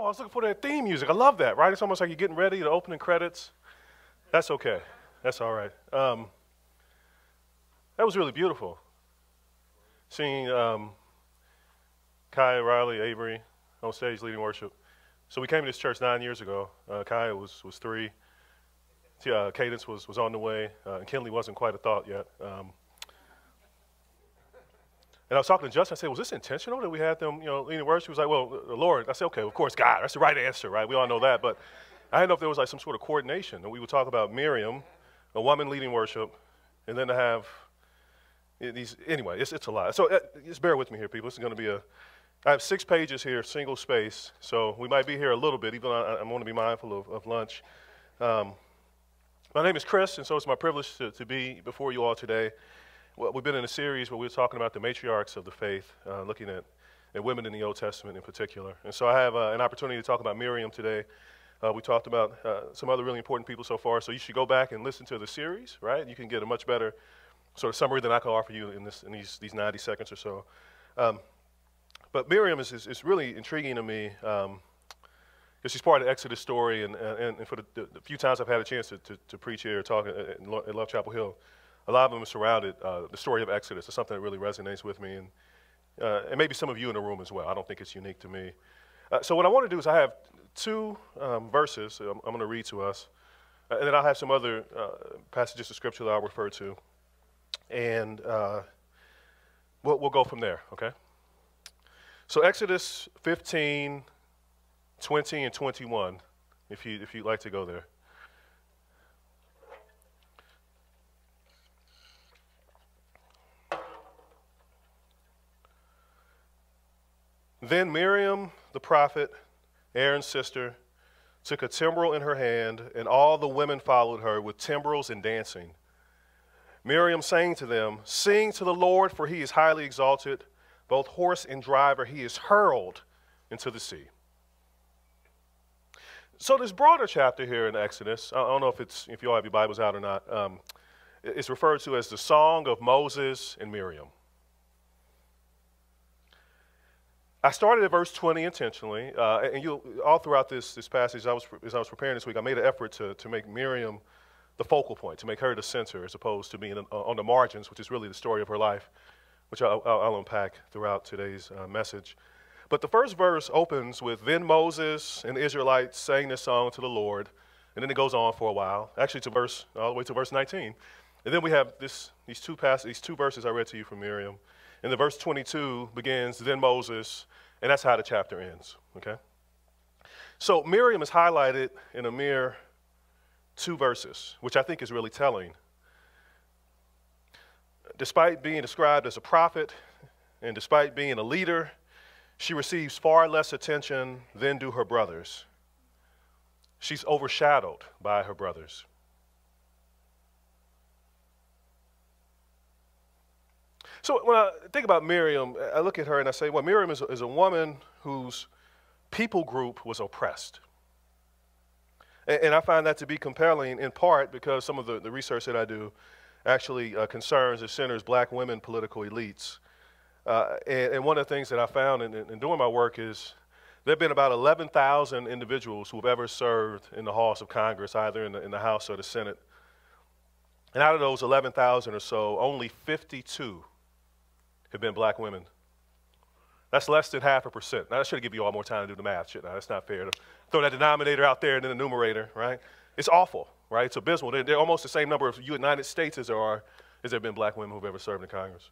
Oh, I was looking for that theme music. I love that, right? It's almost like you're getting ready, to open the opening credits. That's okay. That's all right. Um, that was really beautiful. Seeing um, Kai, Riley, Avery on stage leading worship. So we came to this church nine years ago. Uh, Kai was, was three. Uh, Cadence was, was on the way, uh, and Kinley wasn't quite a thought yet. Um, and I was talking to Justin. I said, "Was this intentional that we had them, you know, leading worship?" He was like, "Well, the Lord." I said, "Okay, of course, God. That's the right answer, right? We all know that." But I didn't know if there was like some sort of coordination. And we would talk about Miriam, a woman leading worship, and then to have these. Anyway, it's it's a lot. So uh, just bear with me here, people. This is going to be a. I have six pages here, single space. So we might be here a little bit, even though I, am going to be mindful of, of lunch. Um, my name is Chris, and so it's my privilege to, to be before you all today. Well, we've been in a series where we are talking about the matriarchs of the faith, uh, looking at, at women in the Old Testament in particular. And so I have uh, an opportunity to talk about Miriam today. Uh, we talked about uh, some other really important people so far, so you should go back and listen to the series, right? You can get a much better sort of summary than I can offer you in, this, in these, these 90 seconds or so. Um, but Miriam is, is, is, really intriguing to me because um, she's part of the Exodus story, and, and, and for the, the, few times I've had a chance to, to, to preach here or talk at, at Love Chapel Hill, a lot of them are surrounded. Uh, the story of Exodus is something that really resonates with me, and, uh, and maybe some of you in the room as well. I don't think it's unique to me. Uh, so what I want to do is I have two um, verses I'm, I'm going to read to us, uh, and then I'll have some other uh, passages of scripture that I'll refer to, and uh, we'll, we'll go from there, okay? So Exodus 15, 20, and 21, if, you, if you'd like to go there. Then Miriam, the prophet, Aaron's sister, took a timbrel in her hand, and all the women followed her with timbrels and dancing. Miriam sang to them, Sing to the Lord, for he is highly exalted. Both horse and driver, he is hurled into the sea. So this broader chapter here in Exodus, I don't know if it's if you all have your Bibles out or not. Um, it's referred to as the Song of Moses and Miriam. I started at verse 20 intentionally, uh, and you all throughout this, this passage, I was, as I was preparing this week, I made an effort to, to make Miriam the focal point, to make her the center, as opposed to being uh, on the margins, which is really the story of her life, which I'll, I'll unpack throughout today's uh, message. But the first verse opens with Then Moses and the Israelites sang this song to the Lord, and then it goes on for a while, actually to verse, all the way to verse 19. And then we have this, these, two pass, these two verses I read to you from Miriam. And the verse 22 begins, Then Moses and that's how the chapter ends, okay? So Miriam is highlighted in a mere two verses, which I think is really telling. Despite being described as a prophet and despite being a leader, she receives far less attention than do her brothers. She's overshadowed by her brothers. So when I think about Miriam, I look at her and I say, well, Miriam is, is a woman whose people group was oppressed. And, and, I find that to be compelling in part because some of the, the research that I do actually uh, concerns and centers black women political elites. Uh, and, and, one of the things that I found in, in doing my work is there have been about 11,000 individuals who have ever served in the halls of Congress, either in the, in the House or the Senate. And out of those 11,000 or so, only 52 have been black women. That's less than half a percent. Now, I should have give you all more time to do the math, shouldn't I? That's not fair to throw that denominator out there and then the numerator, right? It's awful, right? It's abysmal. They're, they're almost the same number of United States as there are as there have been black women who've ever served in Congress.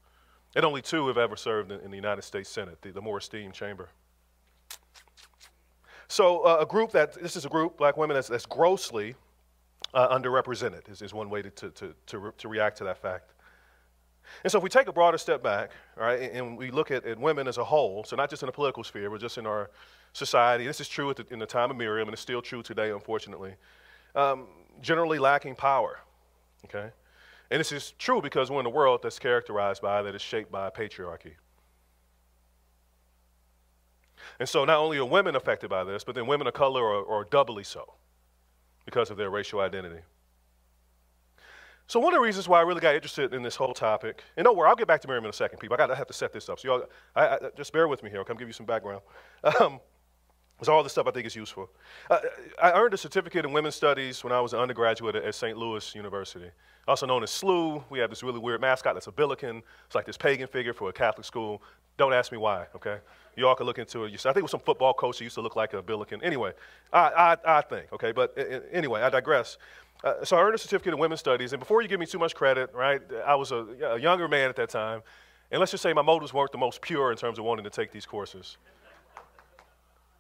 And only two have ever served in, in the United States Senate, the, the more esteemed chamber. So uh, a group that, this is a group, black women, that's, that's grossly uh, underrepresented is, is one way to, to, to, to, re- to react to that fact. And so if we take a broader step back, right, and we look at, at women as a whole, so not just in the political sphere, but just in our society, this is true the, in the time of Miriam, and it's still true today, unfortunately, um, generally lacking power, okay? And this is true because we're in a world that's characterized by, that is shaped by patriarchy. And so not only are women affected by this, but then women of color are, are doubly so because of their racial identity. So one of the reasons why I really got interested in this whole topic, and don't worry, I'll get back to Miriam in a second, people. I got to have to set this up. So y'all, I, I, just bear with me here. I'll come give you some background. Um, It's all the stuff I think is useful. Uh, I earned a certificate in women's studies when I was an undergraduate at St. Louis University, also known as SLU. We have this really weird mascot that's a billiken. It's like this pagan figure for a Catholic school. Don't ask me why, okay? You all can look into it. I think it was some football coach that used to look like a billiken. Anyway, I, I, I think, okay? But anyway, I digress. Uh, so I earned a certificate in women's studies, and before you give me too much credit, right, I was a, a younger man at that time, and let's just say my motives weren't the most pure in terms of wanting to take these courses.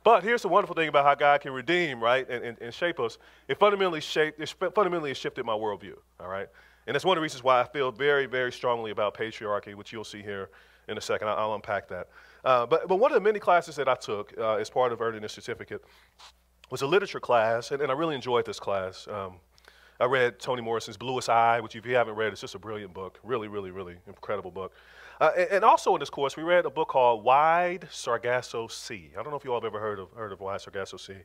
But here's the wonderful thing about how God can redeem, right, and, and, and shape us. It fundamentally shaped, it fundamentally shifted my worldview, all right? And that's one of the reasons why I feel very, very strongly about patriarchy, which you'll see here in a second. I'll, unpack that. Uh, but, but one of the many classes that I took uh, as part of earning this certificate was a literature class, and, and I really enjoyed this class. Um, I read Toni Morrison's Bluest Eye, which if you haven't read, it's just a brilliant book. Really, really, really incredible book. Uh, and, also in this course, we read a book called Wide Sargasso Sea. I don't know if you all have ever heard of, heard of Wide Sargasso Sea.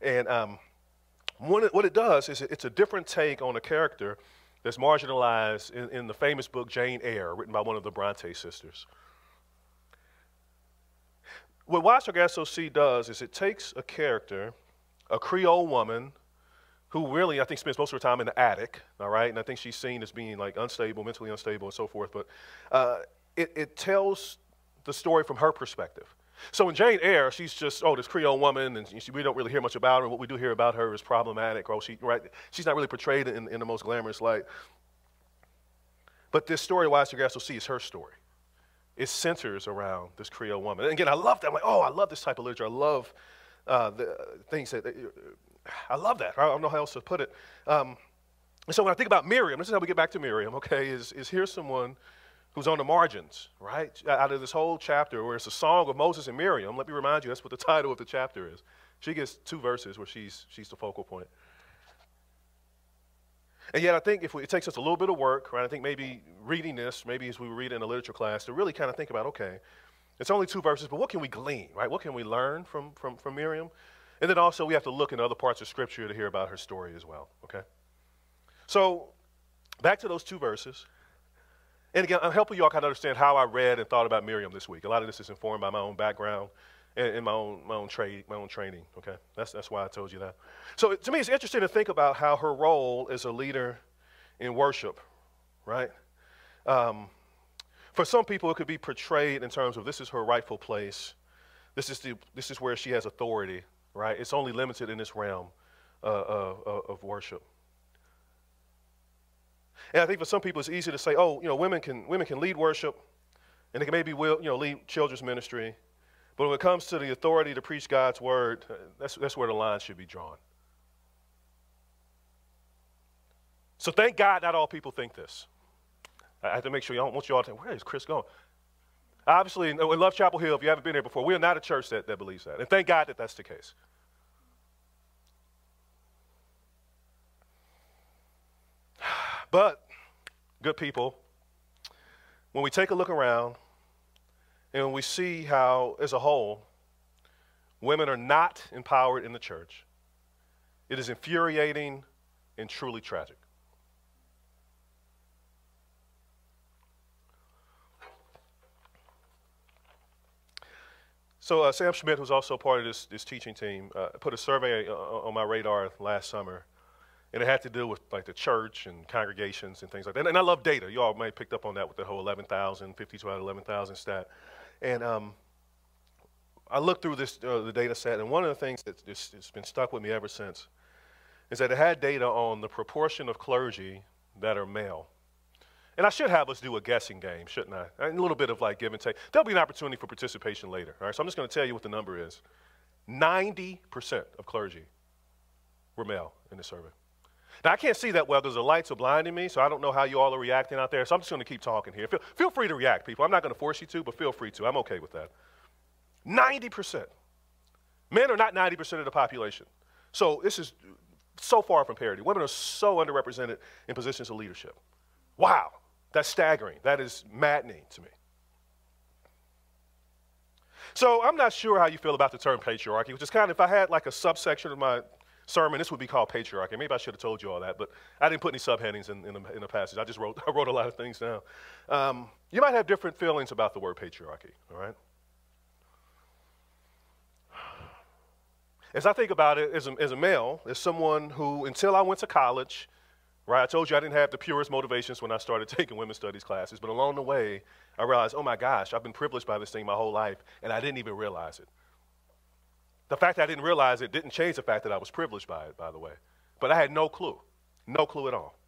And um, it, what it does is it's a different take on a character that's marginalized in, in the famous book Jane Eyre, written by one of the Bronte sisters. What Wide Sargasso Sea does is it takes a character, a Creole woman, who really, I think, spends most of her time in the attic, all right? And I think she's seen as being like unstable, mentally unstable, and so forth. But uh, it, it tells the story from her perspective. So in Jane Eyre, she's just, oh, this Creole woman, and she, we don't really hear much about her. What we do hear about her is problematic, or she, right? She's not really portrayed in, in the most glamorous light. But this story, Wide Sargasso Sea, is her story. It centers around this Creole woman. And again, I love that. I'm like, oh, I love this type of literature. I love uh, the things that I love that. I don't know how else to put it. Um, and so when I think about Miriam, this is how we get back to Miriam, okay, is, is here's someone who's on the margins, right? Out of this whole chapter where it's a song of Moses and Miriam, let me remind you, that's what the title of the chapter is. She gets two verses where she's, she's the focal point. And yet, I think if we, it takes us a little bit of work, right? I think maybe reading this, maybe as we read in a literature class, to really kind of think about, okay, it's only two verses, but what can we glean, right? What can we learn from, from, from Miriam? And then also, we have to look in other parts of Scripture to hear about her story as well, okay? So, back to those two verses. And again, I'm helping you all kind of understand how I read and thought about Miriam this week. A lot of this is informed by my own background and, and my own my own trade, my own training. Okay, that's that's why I told you that. So to me, it's interesting to think about how her role as a leader in worship, right? Um, for some people, it could be portrayed in terms of this is her rightful place. This is the this is where she has authority right? It's only limited in this realm uh, of, of worship. And I think for some people, it's easy to say, oh, you know, women can, women can lead worship, and they can maybe will, you know, lead children's ministry. But when it comes to the authority to preach God's word, uh, that's, that's where the line should be drawn. So thank God not all people think this. I have to make sure you don't want you all to, where is Chris going? Obviously, in Love Chapel Hill, if you haven't been here before, we are not a church that, that believes that. And thank God that that's the case. But, good people, when we take a look around and we see how, as a whole, women are not empowered in the church, it is infuriating and truly tragic. So uh, Sam Schmidt, who's also part of this, this teaching team, uh, put a survey uh, on my radar last summer, and it had to do with like the church and congregations and things like that. And I love data. You all may have picked up on that with the whole 11,000, 52 out of 11,000 stat. And um, I looked through this uh, the data set, and one of the things that's, that's been stuck with me ever since is that it had data on the proportion of clergy that are male. And I should have us do a guessing game, shouldn't I? A little bit of like give and take. There'll be an opportunity for participation later. All right, so I'm just going to tell you what the number is. 90% of clergy were male in the survey. Now, I can't see that well. There's the lights are blinding me, so I don't know how you all are reacting out there. So I'm just going to keep talking here. Feel, feel free to react, people. I'm not going to force you to, but feel free to. I'm okay with that. 90%. Men are not 90% of the population. So this is so far from parity. Women are so underrepresented in positions of leadership. Wow. That's staggering. That is maddening to me. So I'm not sure how you feel about the term patriarchy, which is kind of, if I had like a subsection of my sermon, this would be called patriarchy. Maybe I should have told you all that, but I didn't put any subheadings in, in, the, in the passage. I just wrote, I wrote a lot of things down. Um, you might have different feelings about the word patriarchy, all right? as I think about it as a, as a male, as someone who, until I went to college, right, I told you I didn't have the purest motivations when I started taking women's studies classes, but along the way, I realized, oh my gosh, I've been privileged by this thing my whole life, and I didn't even realize it. The fact that I didn't realize it didn't change the fact that I was privileged by it, by the way. But I had no clue, no clue at all.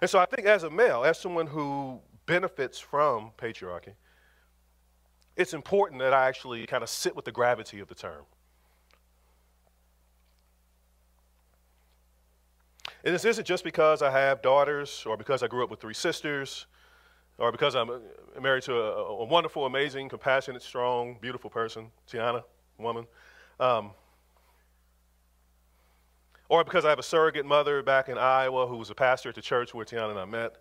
And so I think as a male, as someone who benefits from patriarchy, it's important that I actually kind of sit with the gravity of the term. And this isn't just because I have daughters or because I grew up with three sisters or because I'm married to a, a wonderful, amazing, compassionate, strong, beautiful person, Tiana, woman. Um, or because I have a surrogate mother back in Iowa who was a pastor at the church where Tiana and I met.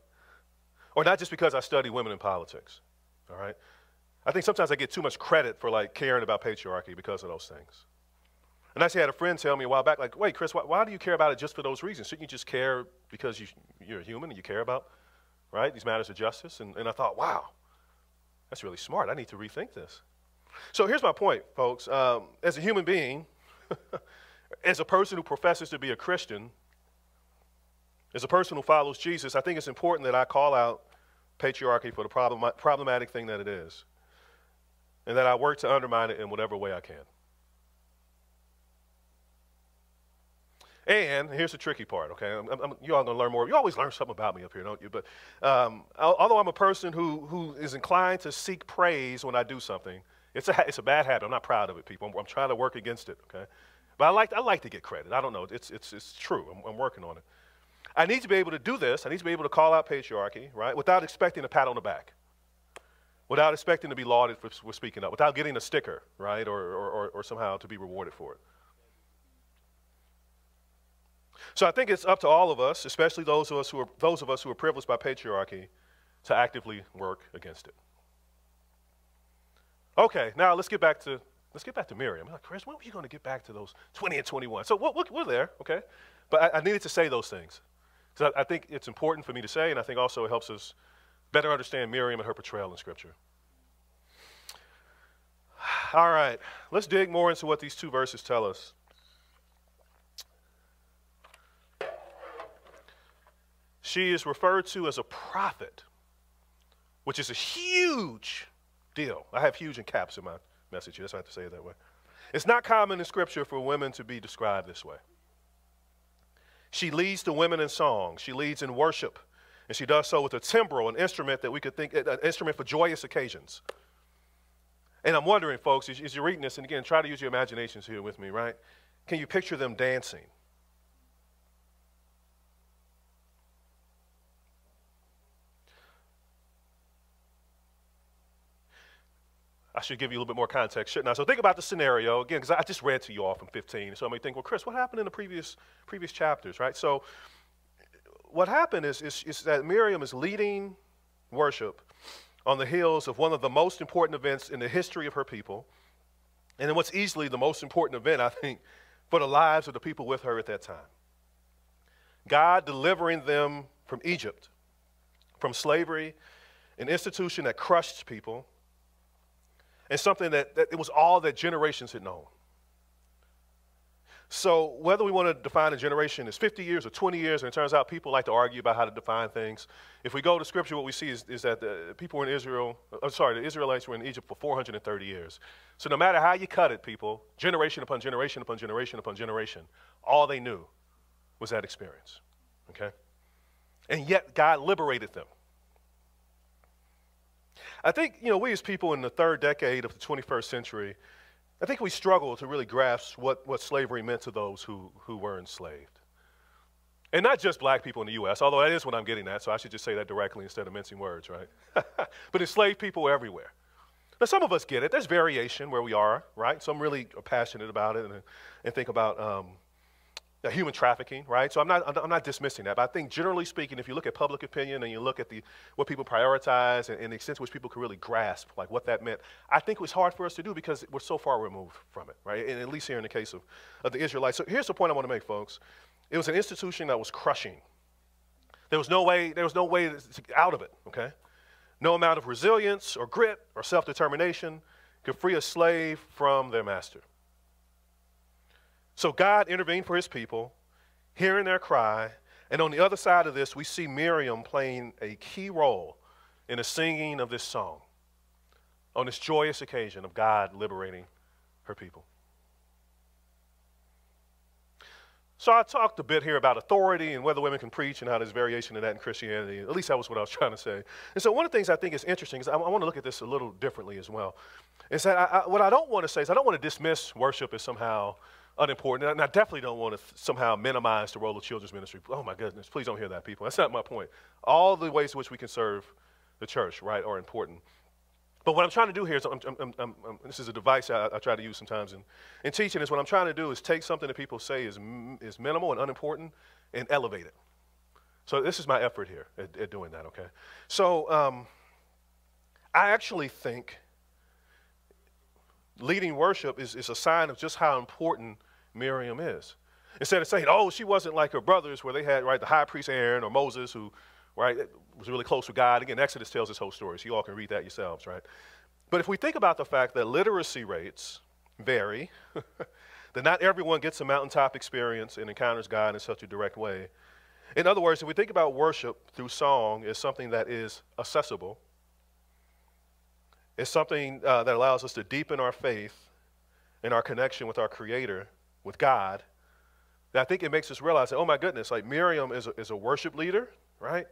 Or not just because I study women in politics, all right? I think sometimes I get too much credit for like caring about patriarchy because of those things. And I actually had a friend tell me a while back, like, wait, Chris, why, why do you care about it just for those reasons? Shouldn't you just care because you, you're a human and you care about, right, these matters of justice? And, and I thought, wow, that's really smart. I need to rethink this. So here's my point, folks. Um, as a human being, as a person who professes to be a Christian, as a person who follows Jesus, I think it's important that I call out patriarchy for the problem, problematic thing that it is, and that I work to undermine it in whatever way I can. And here's the tricky part, okay? I'm, I'm, you all gonna learn more. You always learn something about me up here, don't you? But um, although I'm a person who, who is inclined to seek praise when I do something, it's a, it's a bad habit. I'm not proud of it, people. I'm, I'm trying to work against it, okay? But I like, I like to get credit. I don't know. It's, it's, it's true. I'm, I'm working on it. I need to be able to do this. I need to be able to call out patriarchy, right, without expecting a pat on the back, without expecting to be lauded for, for speaking up, without getting a sticker, right, or, or, or, or somehow to be rewarded for it. So I think it's up to all of us, especially those of us who are, those of us who are privileged by patriarchy, to actively work against it. Okay, now let's get back to let's get back to Miriam. I'm like, Chris, when are you going to get back to those 20 and 21? So we're, we're there, okay? But I, I, needed to say those things. Because I, I think it's important for me to say, and I think also it helps us better understand Miriam and her portrayal in Scripture. All right, let's dig more into what these two verses tell us. She is referred to as a prophet, which is a huge deal. I have huge in caps in my message here, That's why I have to say it that way. It's not common in Scripture for women to be described this way. She leads the women in song, she leads in worship, and she does so with a timbrel, an instrument that we could think, an instrument for joyous occasions. And I'm wondering, folks, as, you're reading this, and again, try to use your imaginations here with me, right? Can you picture them dancing? I should give you a little bit more context, shouldn't I? So think about the scenario again, because I just read to you all from 15. So I may think, well, Chris, what happened in the previous previous chapters, right? So what happened is, is, is that Miriam is leading worship on the heels of one of the most important events in the history of her people, and in what's easily the most important event, I think, for the lives of the people with her at that time. God delivering them from Egypt, from slavery, an institution that crushed people and something that, that it was all that generations had known. So, whether we want to define a generation as 50 years or 20 years, and it turns out people like to argue about how to define things. If we go to scripture, what we see is, is that the people in Israel, uh, sorry, the Israelites were in Egypt for 430 years. So, no matter how you cut it, people, generation upon generation upon generation upon generation, all they knew was that experience. Okay? And yet, God liberated them. I think, you know, we as people in the third decade of the 21st century, I think we struggle to really grasp what, what slavery meant to those who, who were enslaved. And not just black people in the U.S., although that is what I'm getting at, so I should just say that directly instead of mincing words, right? but enslaved people everywhere. Now, some of us get it. There's variation where we are, right? Some really are passionate about it and, and think about um, human trafficking, right? So I'm not, I'm not dismissing that, but I think generally speaking, if you look at public opinion and you look at the, what people prioritize and, and the extent to which people can really grasp like what that meant, I think it was hard for us to do because we're so far removed from it, right? And at least here in the case of, of the Israelites. So here's the point I want to make, folks. It was an institution that was crushing. There was no way, there was no way out of it, okay? No amount of resilience or grit or self-determination could free a slave from their master. So God intervened for his people, hearing their cry. And on the other side of this, we see Miriam playing a key role in the singing of this song on this joyous occasion of God liberating her people. So I talked a bit here about authority and whether women can preach and how there's variation of that in Christianity. At least that was what I was trying to say. And so one of the things I think is interesting is I, I want to look at this a little differently as well. Is that I, I, what I don't want to say is I don't want to dismiss worship as somehow unimportant, and I definitely don't want to somehow minimize the role of children's ministry. Oh my goodness, please don't hear that, people. That's not my point. All the ways in which we can serve the church, right, are important. But what I'm trying to do here is, I'm, I'm, I'm, this is a device I, I, try to use sometimes in, in teaching, is what I'm trying to do is take something that people say is, is minimal and unimportant and elevate it. So this is my effort here at, at doing that, okay? So um, I actually think leading worship is, is a sign of just how important Miriam is. Instead of saying, oh, she wasn't like her brothers where they had, right, the high priest Aaron or Moses who right? Was really close with God. Again, Exodus tells this whole story, so you all can read that yourselves, right? But if we think about the fact that literacy rates vary, that not everyone gets a mountaintop experience and encounters God in such a direct way. In other words, if we think about worship through song as something that is accessible, it's something uh, that allows us to deepen our faith and our connection with our Creator, with God, that I think it makes us realize that, oh my goodness, like Miriam is a, is a worship leader, right?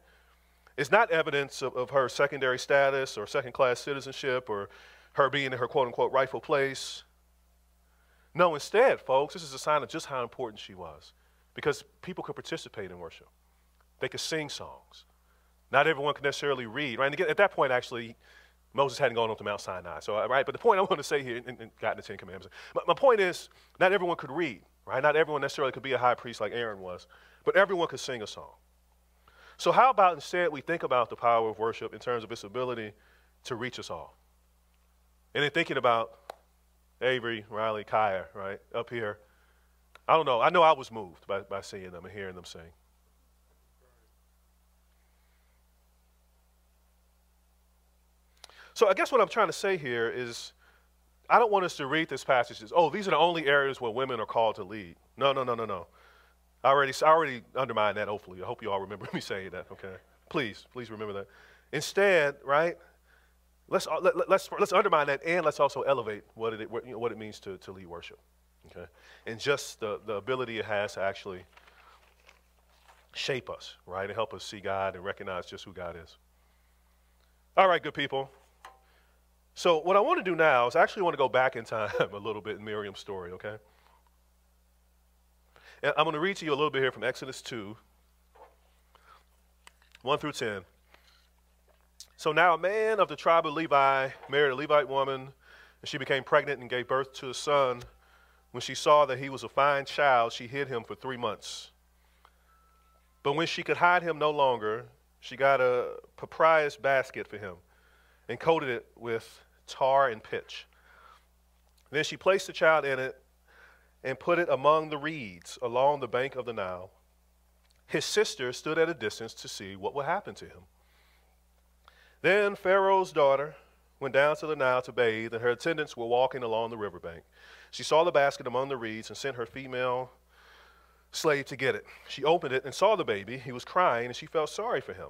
It's not evidence of, of her secondary status or second class citizenship or her being in her quote unquote rightful place. No, instead, folks, this is a sign of just how important she was because people could participate in worship. They could sing songs. Not everyone could necessarily read, right? And again, at that point, actually, Moses hadn't gone up to Mount Sinai. So, uh, right, but the point I want to say here, and, and got the Ten Commandments, my, my point is, not everyone could read, right? Not everyone necessarily could be a high priest like Aaron was, but everyone could sing a song. So, how about instead we think about the power of worship in terms of its ability to reach us all? And then thinking about Avery, Riley, Kaya, right, up here. I don't know. I know I was moved by, by seeing them and hearing them sing. So I guess what I'm trying to say here is I don't want us to read this passage as, oh, these are the only areas where women are called to lead. No, no, no, no, no. I already, I already undermined that, hopefully. I hope you all remember me saying that, okay? Please, please remember that. Instead, right, let's, uh, let, us let's, let's undermine that and let's also elevate what it, what, you know, what it means to, to lead worship, okay? And just the, the ability it has to actually shape us, right, and help us see God and recognize just who God is. All right, good people. So, what I want to do now is I actually want to go back in time a little bit in Miriam's story, okay? And I'm going to read to you a little bit here from Exodus 2, 1 through 10. So now a man of the tribe of Levi married a Levite woman, and she became pregnant and gave birth to a son. When she saw that he was a fine child, she hid him for three months. But when she could hide him no longer, she got a papyrus basket for him and coated it with tar and pitch. Then she placed the child in it and put it among the reeds along the bank of the Nile. His sister stood at a distance to see what would happen to him. Then Pharaoh's daughter went down to the Nile to bathe, and her attendants were walking along the riverbank. She saw the basket among the reeds and sent her female slave to get it. She opened it and saw the baby. He was crying, and she felt sorry for him.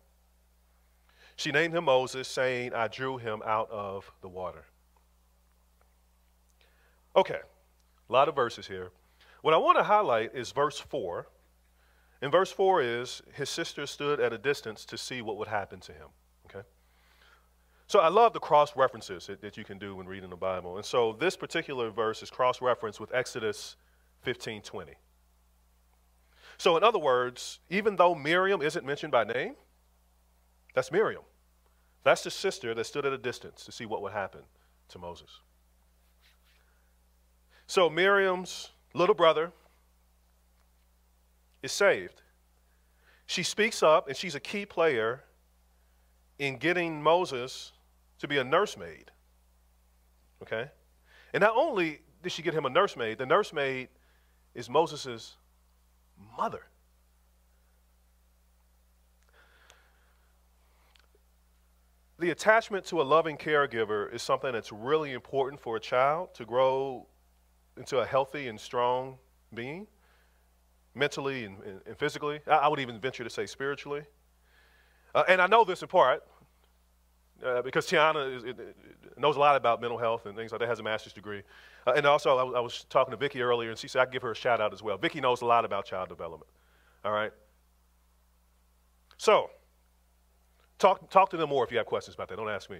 She named him Moses, saying, I drew him out of the water. Okay, a lot of verses here. What I want to highlight is verse 4. And verse 4 is his sister stood at a distance to see what would happen to him. Okay? So I love the cross references that, that you can do when reading the Bible. And so this particular verse is cross referenced with Exodus 15 20. So, in other words, even though Miriam isn't mentioned by name, that's Miriam. That's the sister that stood at a distance to see what would happen to Moses. So Miriam's little brother is saved. She speaks up, and she's a key player in getting Moses to be a nursemaid. Okay? And not only did she get him a nursemaid, the nursemaid is Moses' mother. The attachment to a loving caregiver is something that's really important for a child to grow into a healthy and strong being, mentally and, and, physically. I, would even venture to say spiritually. Uh, and I know this in part uh, because Tiana is, it, it knows a lot about mental health and things like that, has a master's degree. Uh, and also, I, I, was talking to Vicki earlier, and she said I give her a shout out as well. Vicki knows a lot about child development. All right? So, talk, talk to them more if you have questions about that. Don't ask me.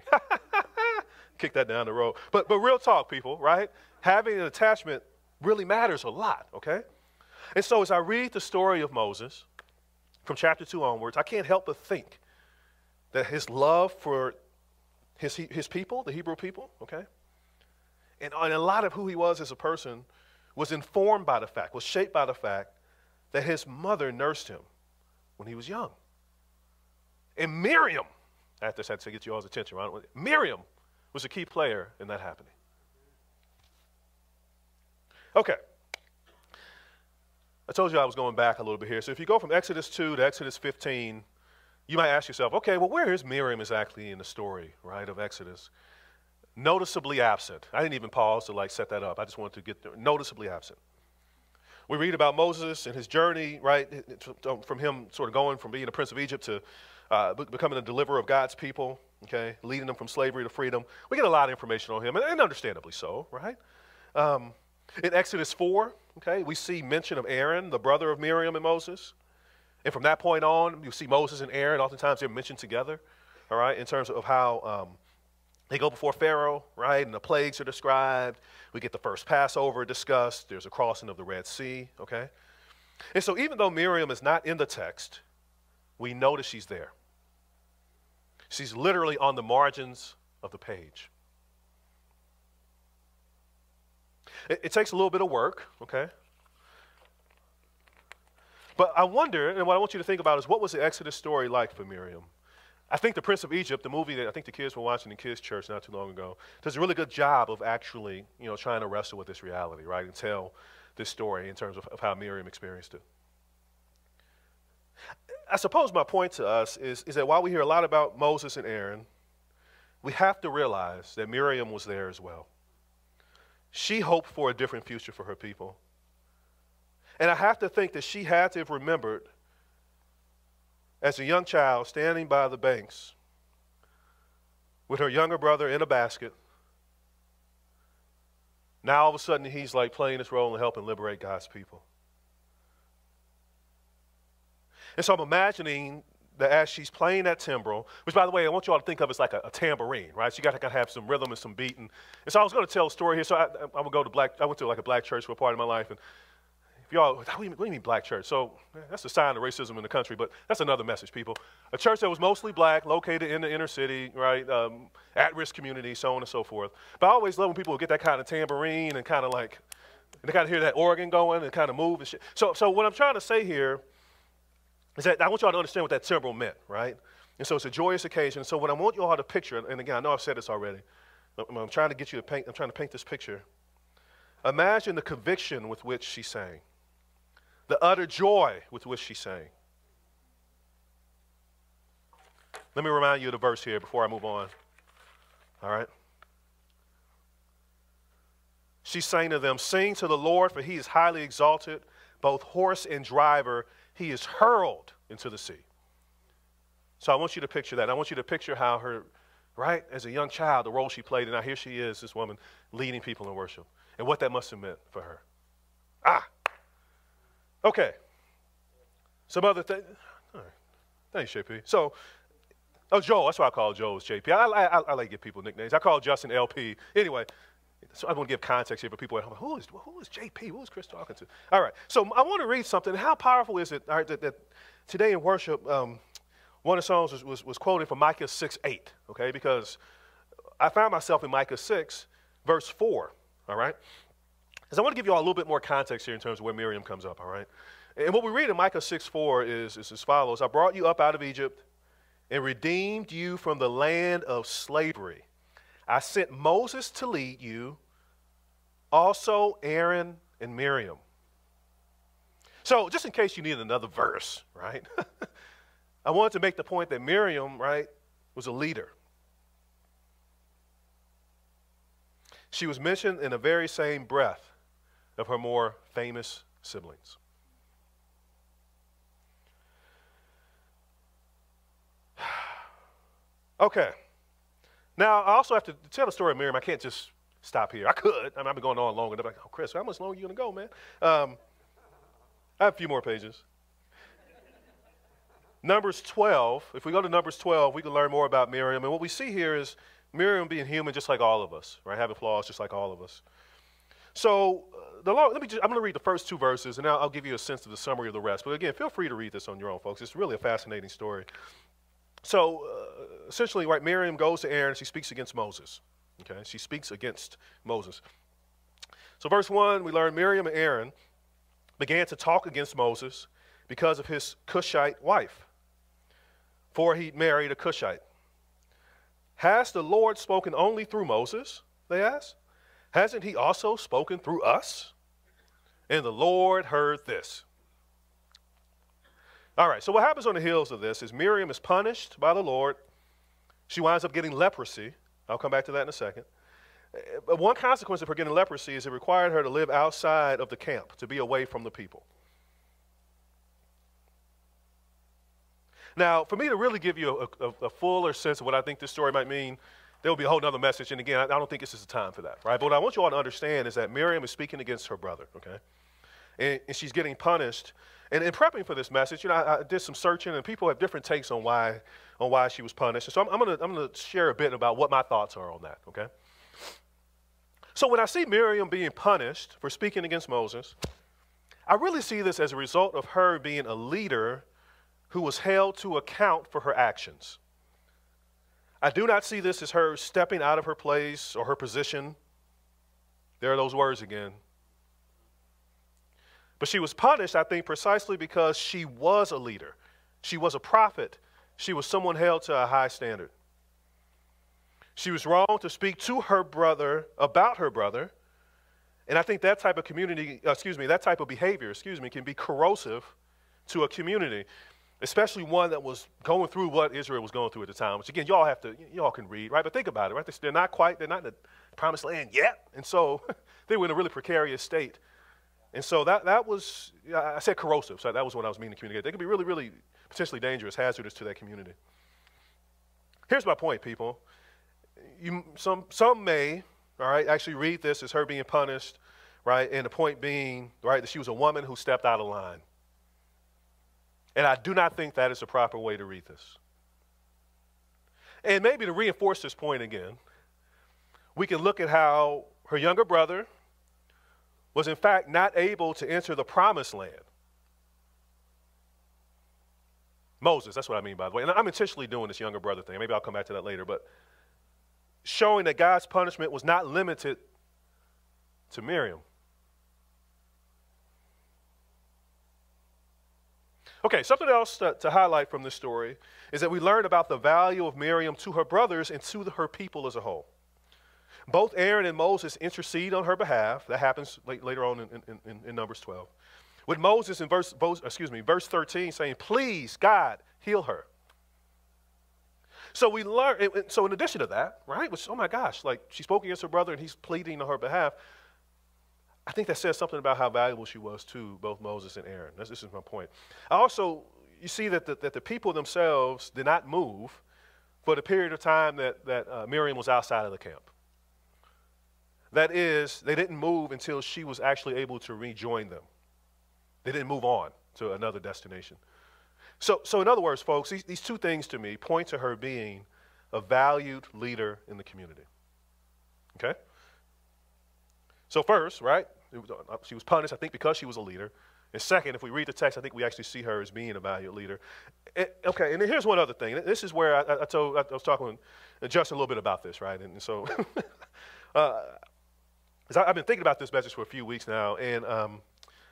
Kick that down the road. But, but real talk, people, right? Having an attachment really matters a lot, okay? And so, as I read the story of Moses from chapter 2 onwards, I can't help but think that his love for his, his people, the Hebrew people, okay? And, and a lot of who he was as a person was informed by the fact, was shaped by the fact that his mother nursed him when he was young. And Miriam, I have to get you all's attention, right? Miriam was a key player in that happening. Okay. I told you I was going back a little bit here. So if you go from Exodus 2 to Exodus 15, you might ask yourself, okay, well, where is Miriam exactly in the story, right, of Exodus? Noticeably absent. I didn't even pause to like set that up. I just wanted to get there. Noticeably absent. We read about Moses and his journey, right, from him sort of going from being a prince of Egypt to uh, becoming a deliverer of God's people, okay, leading them from slavery to freedom. We get a lot of information on him, and understandably so, right? Um, in Exodus 4, okay, we see mention of Aaron, the brother of Miriam and Moses. And from that point on, you see Moses and Aaron, oftentimes they're mentioned together, all right, in terms of how um, they go before Pharaoh, right, and the plagues are described. We get the first Passover discussed. There's a crossing of the Red Sea, okay? And so even though Miriam is not in the text, we notice she's there. She's literally on the margins of the page. It, it takes a little bit of work, okay? But I wonder, and what I want you to think about is what was the Exodus story like for Miriam? I think The Prince of Egypt, the movie that I think the kids were watching in kids' church not too long ago, does a really good job of actually, you know, trying to wrestle with this reality, right, and tell this story in terms of, of how Miriam experienced it. I suppose my point to us is, is that while we hear a lot about Moses and Aaron, we have to realize that Miriam was there as well. She hoped for a different future for her people. And I have to think that she had to have remembered as a young child standing by the banks with her younger brother in a basket. Now all of a sudden he's like playing this role in helping liberate God's people. And so I'm imagining that as she's playing that timbrel, which by the way, I want you all to think of as like a, a tambourine, right? So you got to kind of have some rhythm and some beat. And, and so I was going to tell a story here. So I, I, would go to black, I went to like a black church for a part of my life. And if y'all, what do, you, what do you mean black church? So that's a sign of racism in the country, but that's another message, people. A church that was mostly black, located in the inner city, right? Um, at risk community, so on and so forth. But I always love when people get that kind of tambourine and kind of like, and they kind of hear that organ going and kind of move and shit. So, so what I'm trying to say here is that I want y'all to understand what that timbrel meant, right? And so it's a joyous occasion. So what I want you all to picture, and again, I know I've said this already, I'm trying to get you to paint, I'm trying to paint this picture. Imagine the conviction with which she sang the utter joy with which she sang. Let me remind you of the verse here before I move on. All right? She sang to them, Sing to the Lord, for he is highly exalted, both horse and driver, he is hurled into the sea. So I want you to picture that. I want you to picture how her, right, as a young child, the role she played, and now here she is, this woman leading people in worship, and what that must have meant for her. Ah, Okay. Some other thing. All right. Thanks, JP. So, oh, Joe. That's why I call Joe as JP. I, I, I, like to give people nicknames. I call Justin LP. Anyway, so I want to give context here for people at home. Who is, who is JP? Who is Chris talking to? All right. So I want to read something. How powerful is it all right, that, that today in worship, um, one of the songs was, was, was quoted from Micah 6 8, okay? Because I found myself in Micah 6, verse 4, all right? Because I want to give you all a little bit more context here in terms of where Miriam comes up, all right? And what we read in Micah 6 4 is, is as follows I brought you up out of Egypt and redeemed you from the land of slavery. I sent Moses to lead you, also Aaron and Miriam. So, just in case you need another verse, right? I wanted to make the point that Miriam, right, was a leader. She was mentioned in the very same breath of her more famous siblings. Okay. Now, I also have to tell the story of Miriam. I can't just stop here. I could. I mean, I've been going on long enough. Like, oh, Chris, how much longer are you going to go, man? Um, I have a few more pages. Numbers 12. If we go to Numbers 12, we can learn more about Miriam. And what we see here is Miriam being human just like all of us, right? Having flaws just like all of us. So, uh, the Lord, let me just, I'm going to read the first two verses and I'll, I'll give you a sense of the summary of the rest. But again, feel free to read this on your own, folks. It's really a fascinating story. So uh, essentially, right, Miriam goes to Aaron. She speaks against Moses. Okay, she speaks against Moses. So verse one, we learn Miriam and Aaron began to talk against Moses because of his Cushite wife, for he married a Cushite. Has the Lord spoken only through Moses? They asked. Hasn't he also spoken through us? And the Lord heard this. All right, so what happens on the heels of this is Miriam is punished by the Lord. She winds up getting leprosy. I'll come back to that in a second. Uh, but one consequence of her getting leprosy is it required her to live outside of the camp, to be away from the people. Now, for me to really give you a, a, a fuller sense of what I think this story might mean, there will be a whole other message. And again, I, I don't think this is the time for that, right? But what I want you all to understand is that Miriam is speaking against her brother, okay? And, and she's getting punished and in prepping for this message, you know, I, I, did some searching, and people have different takes on why, on why she was punished. And so I'm, I'm going to I'm gonna share a bit about what my thoughts are on that, okay? So when I see Miriam being punished for speaking against Moses, I really see this as a result of her being a leader who was held to account for her actions. I do not see this as her stepping out of her place or her position. There are those words again. But she was punished, I think, precisely because she was a leader. She was a prophet. She was someone held to a high standard. She was wrong to speak to her brother about her brother. And I think that type of community, uh, excuse me, that type of behavior, excuse me, can be corrosive to a community, especially one that was going through what Israel was going through at the time, which again, y'all have to, y'all can read, right? But think about it, right? They're not quite, they're not in the promised land yet. And so they were in a really precarious state. And so that, that was, I said corrosive, so that was what I was meaning to communicate. They could be really, really potentially dangerous, hazardous to that community. Here's my point, people. You, some, some may, all right, actually read this as her being punished, right, and the point being, right, that she was a woman who stepped out of line. And I do not think that is the proper way to read this. And maybe to reinforce this point again, we can look at how her younger brother, was in fact not able to enter the promised land. Moses, that's what I mean, by the way. And I'm intentionally doing this younger brother thing. Maybe I'll come back to that later. But showing that God's punishment was not limited to Miriam. Okay, something else to, to, highlight from this story is that we learn about the value of Miriam to her brothers and to the, her people as a whole. Both Aaron and Moses intercede on her behalf. That happens later on in, in, in, in Numbers 12. With Moses in verse, excuse me, verse 13 saying, Please, God, heal her. So we learn, so in addition to that, right, which, oh my gosh, like she spoke against her brother and he's pleading on her behalf. I think that says something about how valuable she was to both Moses and Aaron. This, this is my point. I also, you see that the, that the people themselves did not move for the period of time that, that uh, Miriam was outside of the camp. That is, they didn't move until she was actually able to rejoin them. They didn't move on to another destination. So, so in other words, folks, these, these two things to me point to her being a valued leader in the community. Okay? So, first, right, was, uh, she was punished, I think, because she was a leader. And second, if we read the text, I think we actually see her as being a valued leader. And, okay, and here's one other thing. This is where I, I told I was talking with Justin a little bit about this, right? And so, uh, I've been thinking about this message for a few weeks now, and um,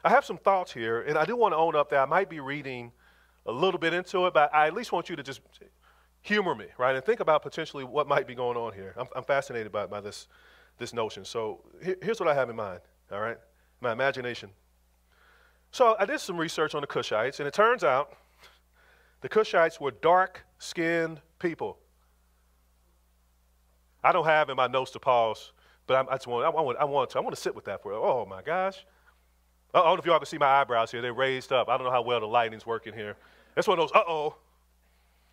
I have some thoughts here, and I do want to own up that I might be reading a little bit into it, but I at least want you to just humor me, right, and think about potentially what might be going on here. I'm, I'm fascinated by, by this, this notion. So here, here's what I have in mind, all right, my imagination. So I did some research on the Cushites, and it turns out the Cushites were dark skinned people. I don't have in my notes to pause, but I, I just want, I want, I want to, I want to sit with that for, oh my gosh. I don't know if y'all can see my eyebrows here. They're raised up. I don't know how well the lighting's working here. That's one of those, uh-oh.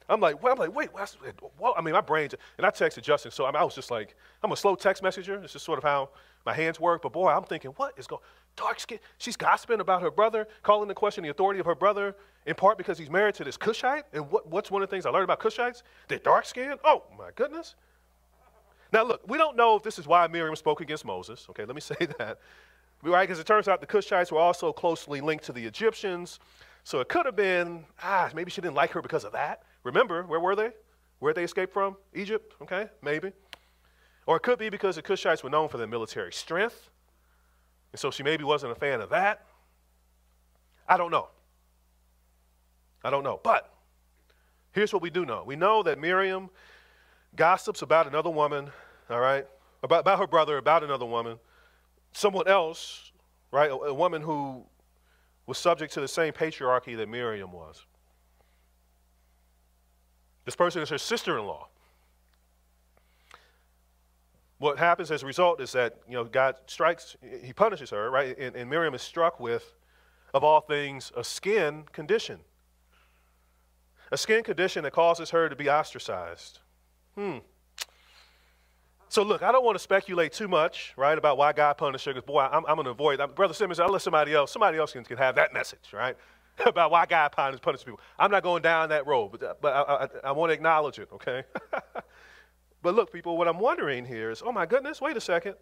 I'm like, well, I'm like, wait, what? I mean, my brain, and I texted Justin, so I, mean, I was just like, I'm a slow text messenger. This is sort of how my hands work. But boy, I'm thinking, what is going Dark skin. She's gossiping about her brother, calling into question the authority of her brother, in part because he's married to this Cushite. And what, what's one of the things I learned about Cushites? They're dark skinned. Oh, my goodness. Now, look, we don't know if this is why Miriam spoke against Moses. Okay, let me say that. Right, because it turns out the Cushites were also closely linked to the Egyptians. So it could have been, ah, maybe she didn't like her because of that. Remember, where were they? Where they escaped from? Egypt, okay, maybe. Or it could be because the Cushites were known for their military strength. And so she maybe wasn't a fan of that. I don't know. I don't know. But here's what we do know we know that Miriam gossips about another woman, all right, about, about her brother, about another woman, someone else, right, a, a woman who was subject to the same patriarchy that Miriam was. This person is her sister in law. What happens as a result is that you know God strikes, He punishes her, right? And, and Miriam is struck with, of all things, a skin condition. A skin condition that causes her to be ostracized. Hmm. So look, I don't want to speculate too much, right, about why God punished her. Because boy, I'm, I'm going to avoid. I'm, Brother Simmons, I'll let somebody else. Somebody else can, can have that message, right? about why God punishes, people. I'm not going down that road, but, but I, I, I want to acknowledge it, okay? but look, people, what I'm wondering here is, oh my goodness, wait a second.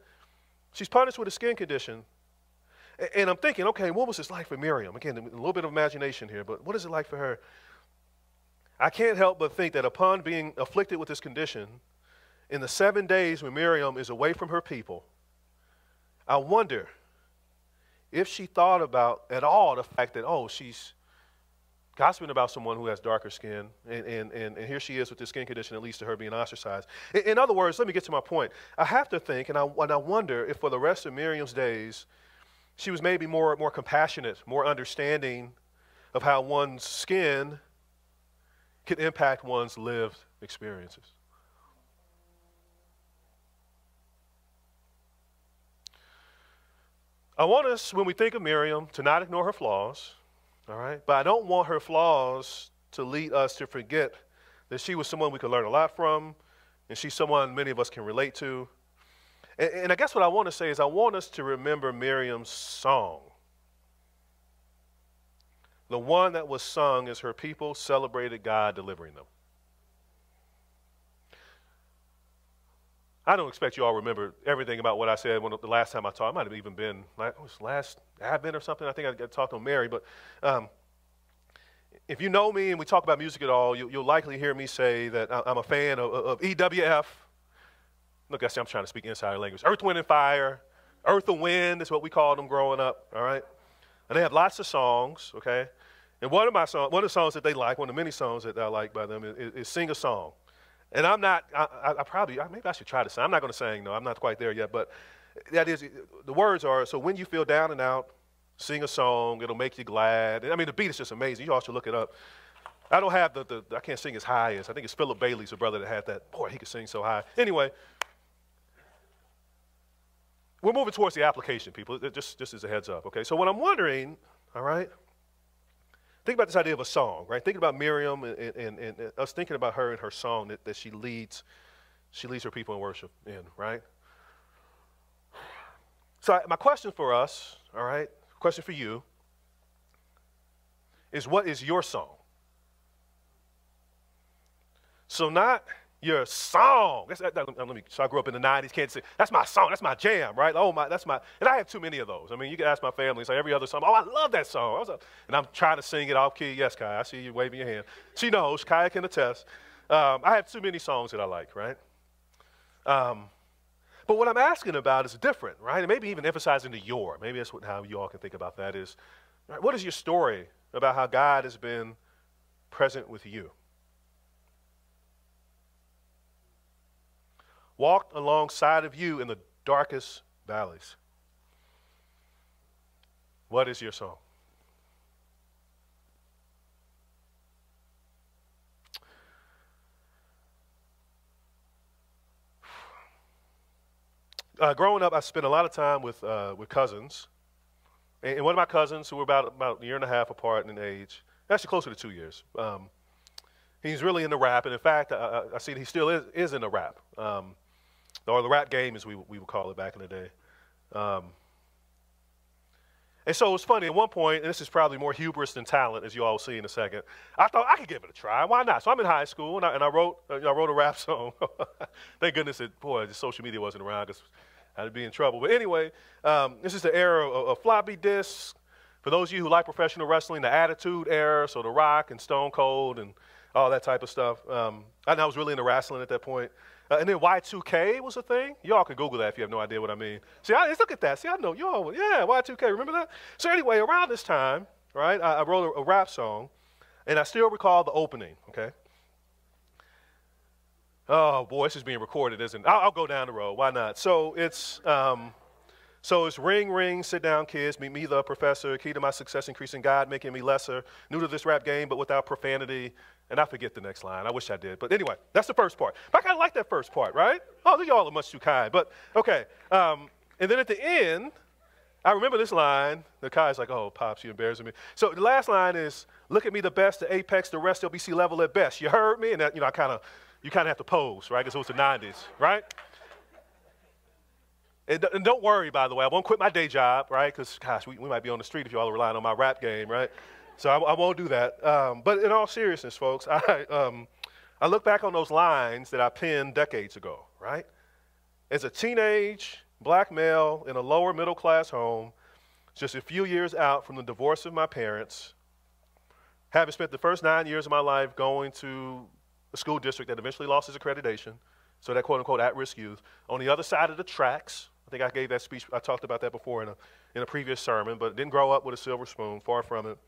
She's punished with a skin condition. And I'm thinking, okay, what was this like for Miriam? Again, a little bit of imagination here, but what is it like for her? I can't help but think that upon being afflicted with this condition, in the seven days when Miriam is away from her people, I wonder if she thought about at all the fact that, oh, she's gossiping about someone who has darker skin, and, and, and, and here she is with this skin condition that leads to her being ostracized. In, in other words, let me get to my point. I have to think, and I, and I wonder if for the rest of Miriam's days, she was maybe more, more compassionate, more understanding of how one's skin could impact one's lived experiences. I want us, when we think of Miriam, to not ignore her flaws, all right? But I don't want her flaws to lead us to forget that she was someone we could learn a lot from, and she's someone many of us can relate to. And, and I guess what I want to say is I want us to remember Miriam's song. The one that was sung as her people celebrated God delivering them. I don't expect you all remember everything about what I said when the last time I talked. It might have even been like, was last Advent or something. I think I got talked to Mary. But um, if you know me and we talk about music at all, you, will likely hear me say that I'm a fan of, of EWF. Look, I see I'm trying to speak insider language. Earth, Wind, and Fire. Earth and Wind is what we called them growing up. All right, and they have lots of songs. Okay, and one of my songs, one of the songs that they like, one of the many songs that I like by them, is, is "Sing a Song." And I'm not, I, I, I probably, maybe I should try to sing. I'm not going to sing, no, I'm not quite there yet. But that is, the words are so when you feel down and out, sing a song, it'll make you glad. I mean, the beat is just amazing. You all should look it up. I don't have the, the I can't sing as high as, I think it's Philip Bailey's a brother that had that. Boy, he could sing so high. Anyway, we're moving towards the application, people. Just, just as a heads up, okay? So what I'm wondering, all right, Think about this idea of a song, right? Thinking about Miriam and, and, and, and us thinking about her and her song that, that she leads, she leads her people in worship in, right? So my question for us, all right, question for you, is what is your song? So not your song. That's, that, that, let me, so I grew up in the 90s, can't say, that's my song, that's my jam, right? Oh, my, that's my, and I have too many of those. I mean, you can ask my family, it's like every other song, oh, I love that song. and I'm trying to sing it off key. Yes, Kai, I see you waving your hand. She knows, Kai can attest. Um, I have too many songs that I like, right? Um, But what I'm asking about is different, right? And maybe even emphasizing the your. Maybe that's what, how you all can think about that is, right, what is your story about how God has been present with you? Walked alongside of you in the darkest valleys. What is your song? Uh, growing up, I spent a lot of time with, uh, with cousins. And, and, one of my cousins, who were about, about a year and a half apart in age, actually closer to two years, um, he's really into rap. And in fact, I, I see he still is, is into rap, um, or the rap game, as we, we would call it back in the day. Um, and so it was funny. At one point, and this is probably more hubris than talent, as you all see in a second. I thought I could give it a try. Why not? So I'm in high school, and I, and I wrote uh, I wrote a rap song. Thank goodness that boy, the social media wasn't around because I'd be in trouble. But anyway, um, this is the era of, of, floppy disks. For those of you who like professional wrestling, the Attitude Era, so The Rock and Stone Cold and all that type of stuff. Um, I was really into wrestling at that point. Uh, and then Y2K was a thing. Y'all can Google that if you have no idea what I mean. See, I, look at that. See, I know y'all. Yeah, Y2K. Remember that? So anyway, around this time, right, I, I wrote a, a, rap song, and I still recall the opening. Okay. Oh boy, this is being recorded, isn't it? I'll, I'll go down the road. Why not? So it's. Um, so it's ring, ring, sit down, kids, meet me, the professor, key to my success, increasing God, making me lesser, new to this rap game, but without profanity, and I forget the next line. I wish I did. But anyway, that's the first part. But I kind of like that first part, right? Oh, y'all are much too kind. But okay. Um, and then at the end, I remember this line. The guy's like, oh, Pops, you embarrassing me. So the last line is, look at me the best, the apex, the rest, LBC level at best. You heard me? And that, you know, I kind of, you kind of have to pose, right? Because it was the 90s, right? And, and, don't worry, by the way, I won't quit my day job, right? Because, gosh, we, we might be on the street if you all are relying on my rap game, right? So I, I won't do that. Um, but in all seriousness, folks, I, um, I look back on those lines that I penned decades ago, right? As a teenage black male in a lower middle class home, just a few years out from the divorce of my parents, having spent the first nine years of my life going to a school district that eventually lost its accreditation, so that quote unquote at risk youth, on the other side of the tracks, I think I gave that speech, I talked about that before in a, in a previous sermon, but didn't grow up with a silver spoon, far from it.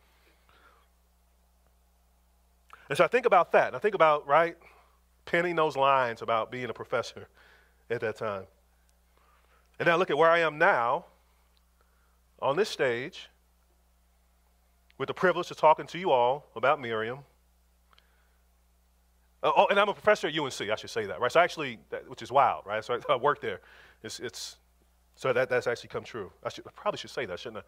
And so I think about that. And I think about, right, penning those lines about being a professor at that time. And I look at where I am now on this stage with the privilege of talking to you all about Miriam. Uh, oh, and I'm a professor at UNC, I should say that, right? So actually, that, which is wild, right? So I, I work there. It's, it's, so that, that's actually come true. I, should, I probably should say that, shouldn't I?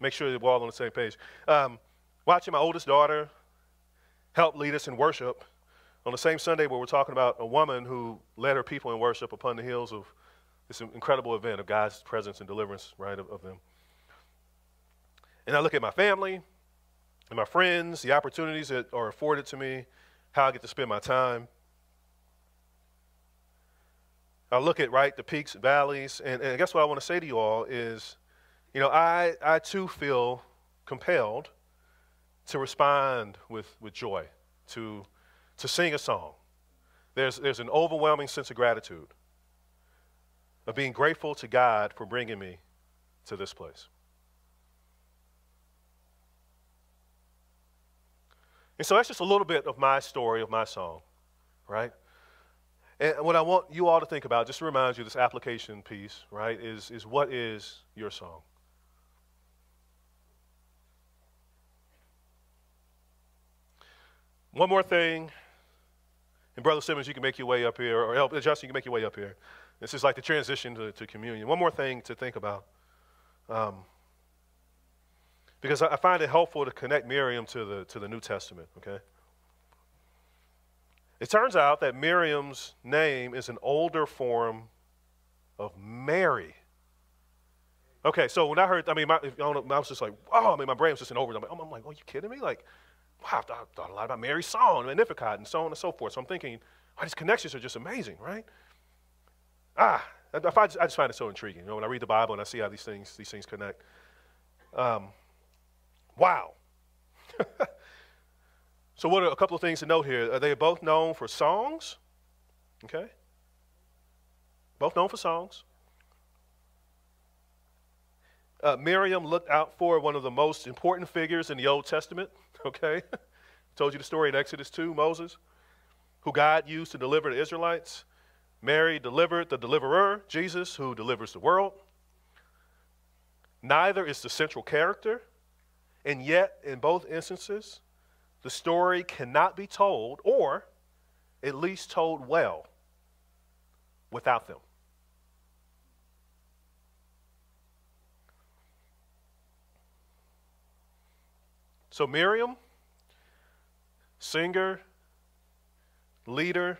Make sure that we're all on the same page. Um, watching my oldest daughter help lead us in worship on the same Sunday where we're talking about a woman who led her people in worship upon the hills of this incredible event of God's presence and deliverance, right, of, of them. And I look at my family and my friends, the opportunities that are afforded to me, how I get to spend my time. I look at, right, the peaks and valleys, and, and I guess what I want to say to you all is, you know, I, I too feel compelled to respond with, with joy, to, to sing a song. There's, there's an overwhelming sense of gratitude, of being grateful to God for bringing me to this place. And so that's just a little bit of my story, of my song, right? And what I want you all to think about, just to remind you, this application piece, right, is, is what is your song? One more thing, and Brother Simmons, you can make your way up here, or help Justin, you can make your way up here. This is like the transition to, to communion. One more thing to think about. Um, because I, I find it helpful to connect Miriam to the, to the New Testament, okay? It turns out that Miriam's name is an older form of Mary. Okay, so when I heard, I mean, my, I, know, I was just like, wow, I mean, my brain was just in over. I'm like, I'm like, oh, you kidding me? Like, wow, I thought, a lot about Mary's song, Magnificat, and so on and so forth. So I'm thinking, oh, these connections are just amazing, right? Ah, I, I, just, I just find it so intriguing. You know, when I read the Bible and I see how these things, these things connect. Um, wow. so what are a couple of things to note here? Are they both known for songs? Okay. both known for songs. Uh, Miriam looked out for one of the most important figures in the Old Testament, okay? Told you the story in Exodus 2, Moses, who God used to deliver the Israelites. Mary delivered the deliverer, Jesus, who delivers the world. Neither is the central character, and yet, in both instances, the story cannot be told, or at least told well, without them. So, Miriam, singer, leader,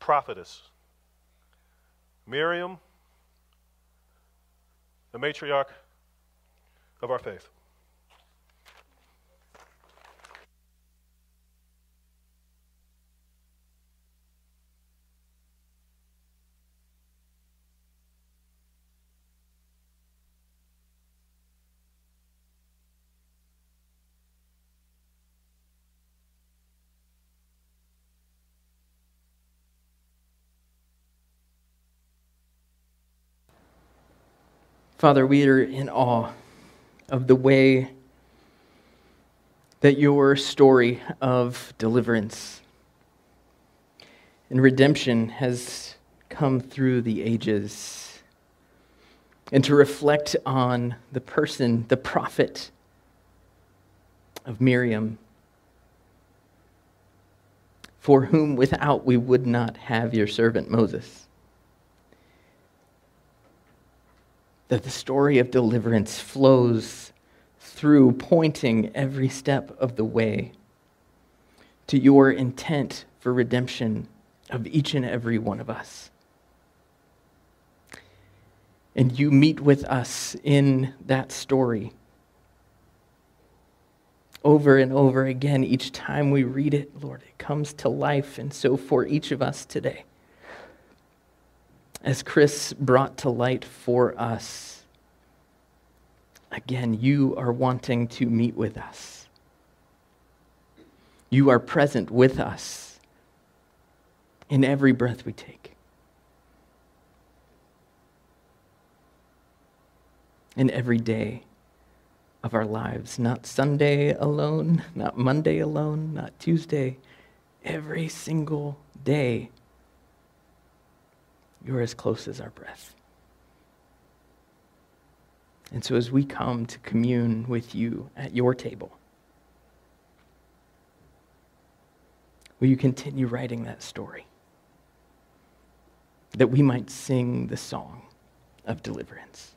prophetess. Miriam, the matriarch of our faith. Father, we are in awe of the way that your story of deliverance and redemption has come through the ages. And to reflect on the person, the prophet of Miriam, for whom without we would not have your servant Moses. That the story of deliverance flows through, pointing every step of the way to your intent for redemption of each and every one of us. And you meet with us in that story over and over again. Each time we read it, Lord, it comes to life. And so for each of us today, as Chris brought to light for us. Again, you are wanting to meet with us. You are present with us in every breath we take. In every day of our lives. Not Sunday alone, not Monday alone, not Tuesday. Every single day you're as close as our breath. And so, as we come to commune with you at your table, will you continue writing that story? That we might sing the song of deliverance.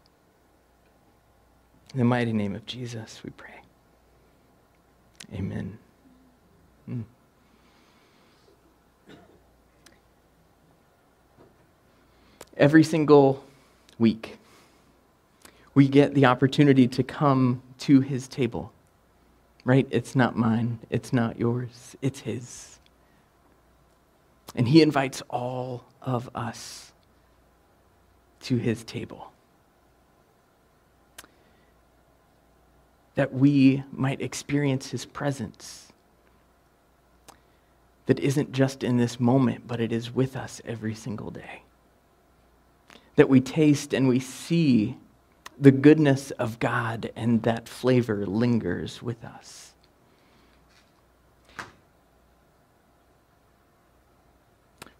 In the mighty name of Jesus, we pray. Amen. Mm. Every single week, we get the opportunity to come to his table. Right? It's not mine, it's not yours, it's his. And he invites all of us to his table. That we might experience his presence. That isn't just in this moment, but it is with us every single day that we taste and we see the goodness of God and that flavor lingers with us.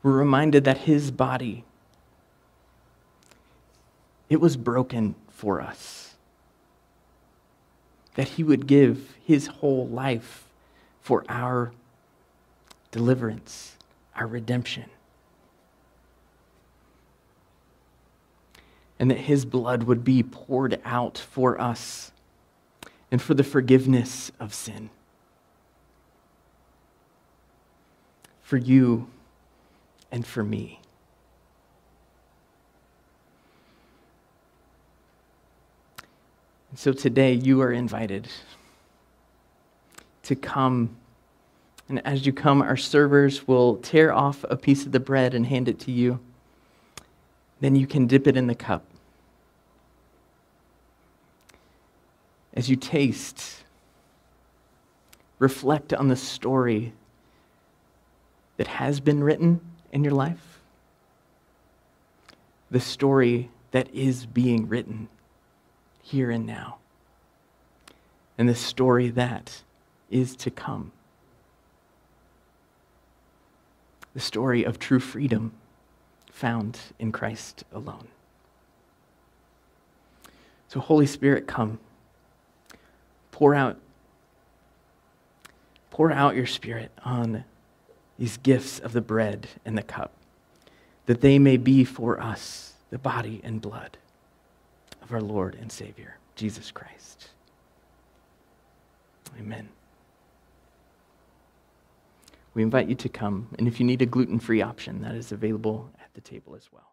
We're reminded that his body it was broken for us. That he would give his whole life for our deliverance, our redemption. And that his blood would be poured out for us and for the forgiveness of sin. For you and for me. And so today you are invited to come. And as you come, our servers will tear off a piece of the bread and hand it to you. Then you can dip it in the cup. As you taste, reflect on the story that has been written in your life the story that is being written here and now, and the story that is to come. The story of true freedom found in Christ alone. So, Holy Spirit, come. Pour out, pour out your Spirit on these gifts of the bread and the cup, that they may be for us the body and blood of our Lord and Savior, Jesus Christ. Amen. We invite you to come, and if you need a gluten free option, that is available at the table as well.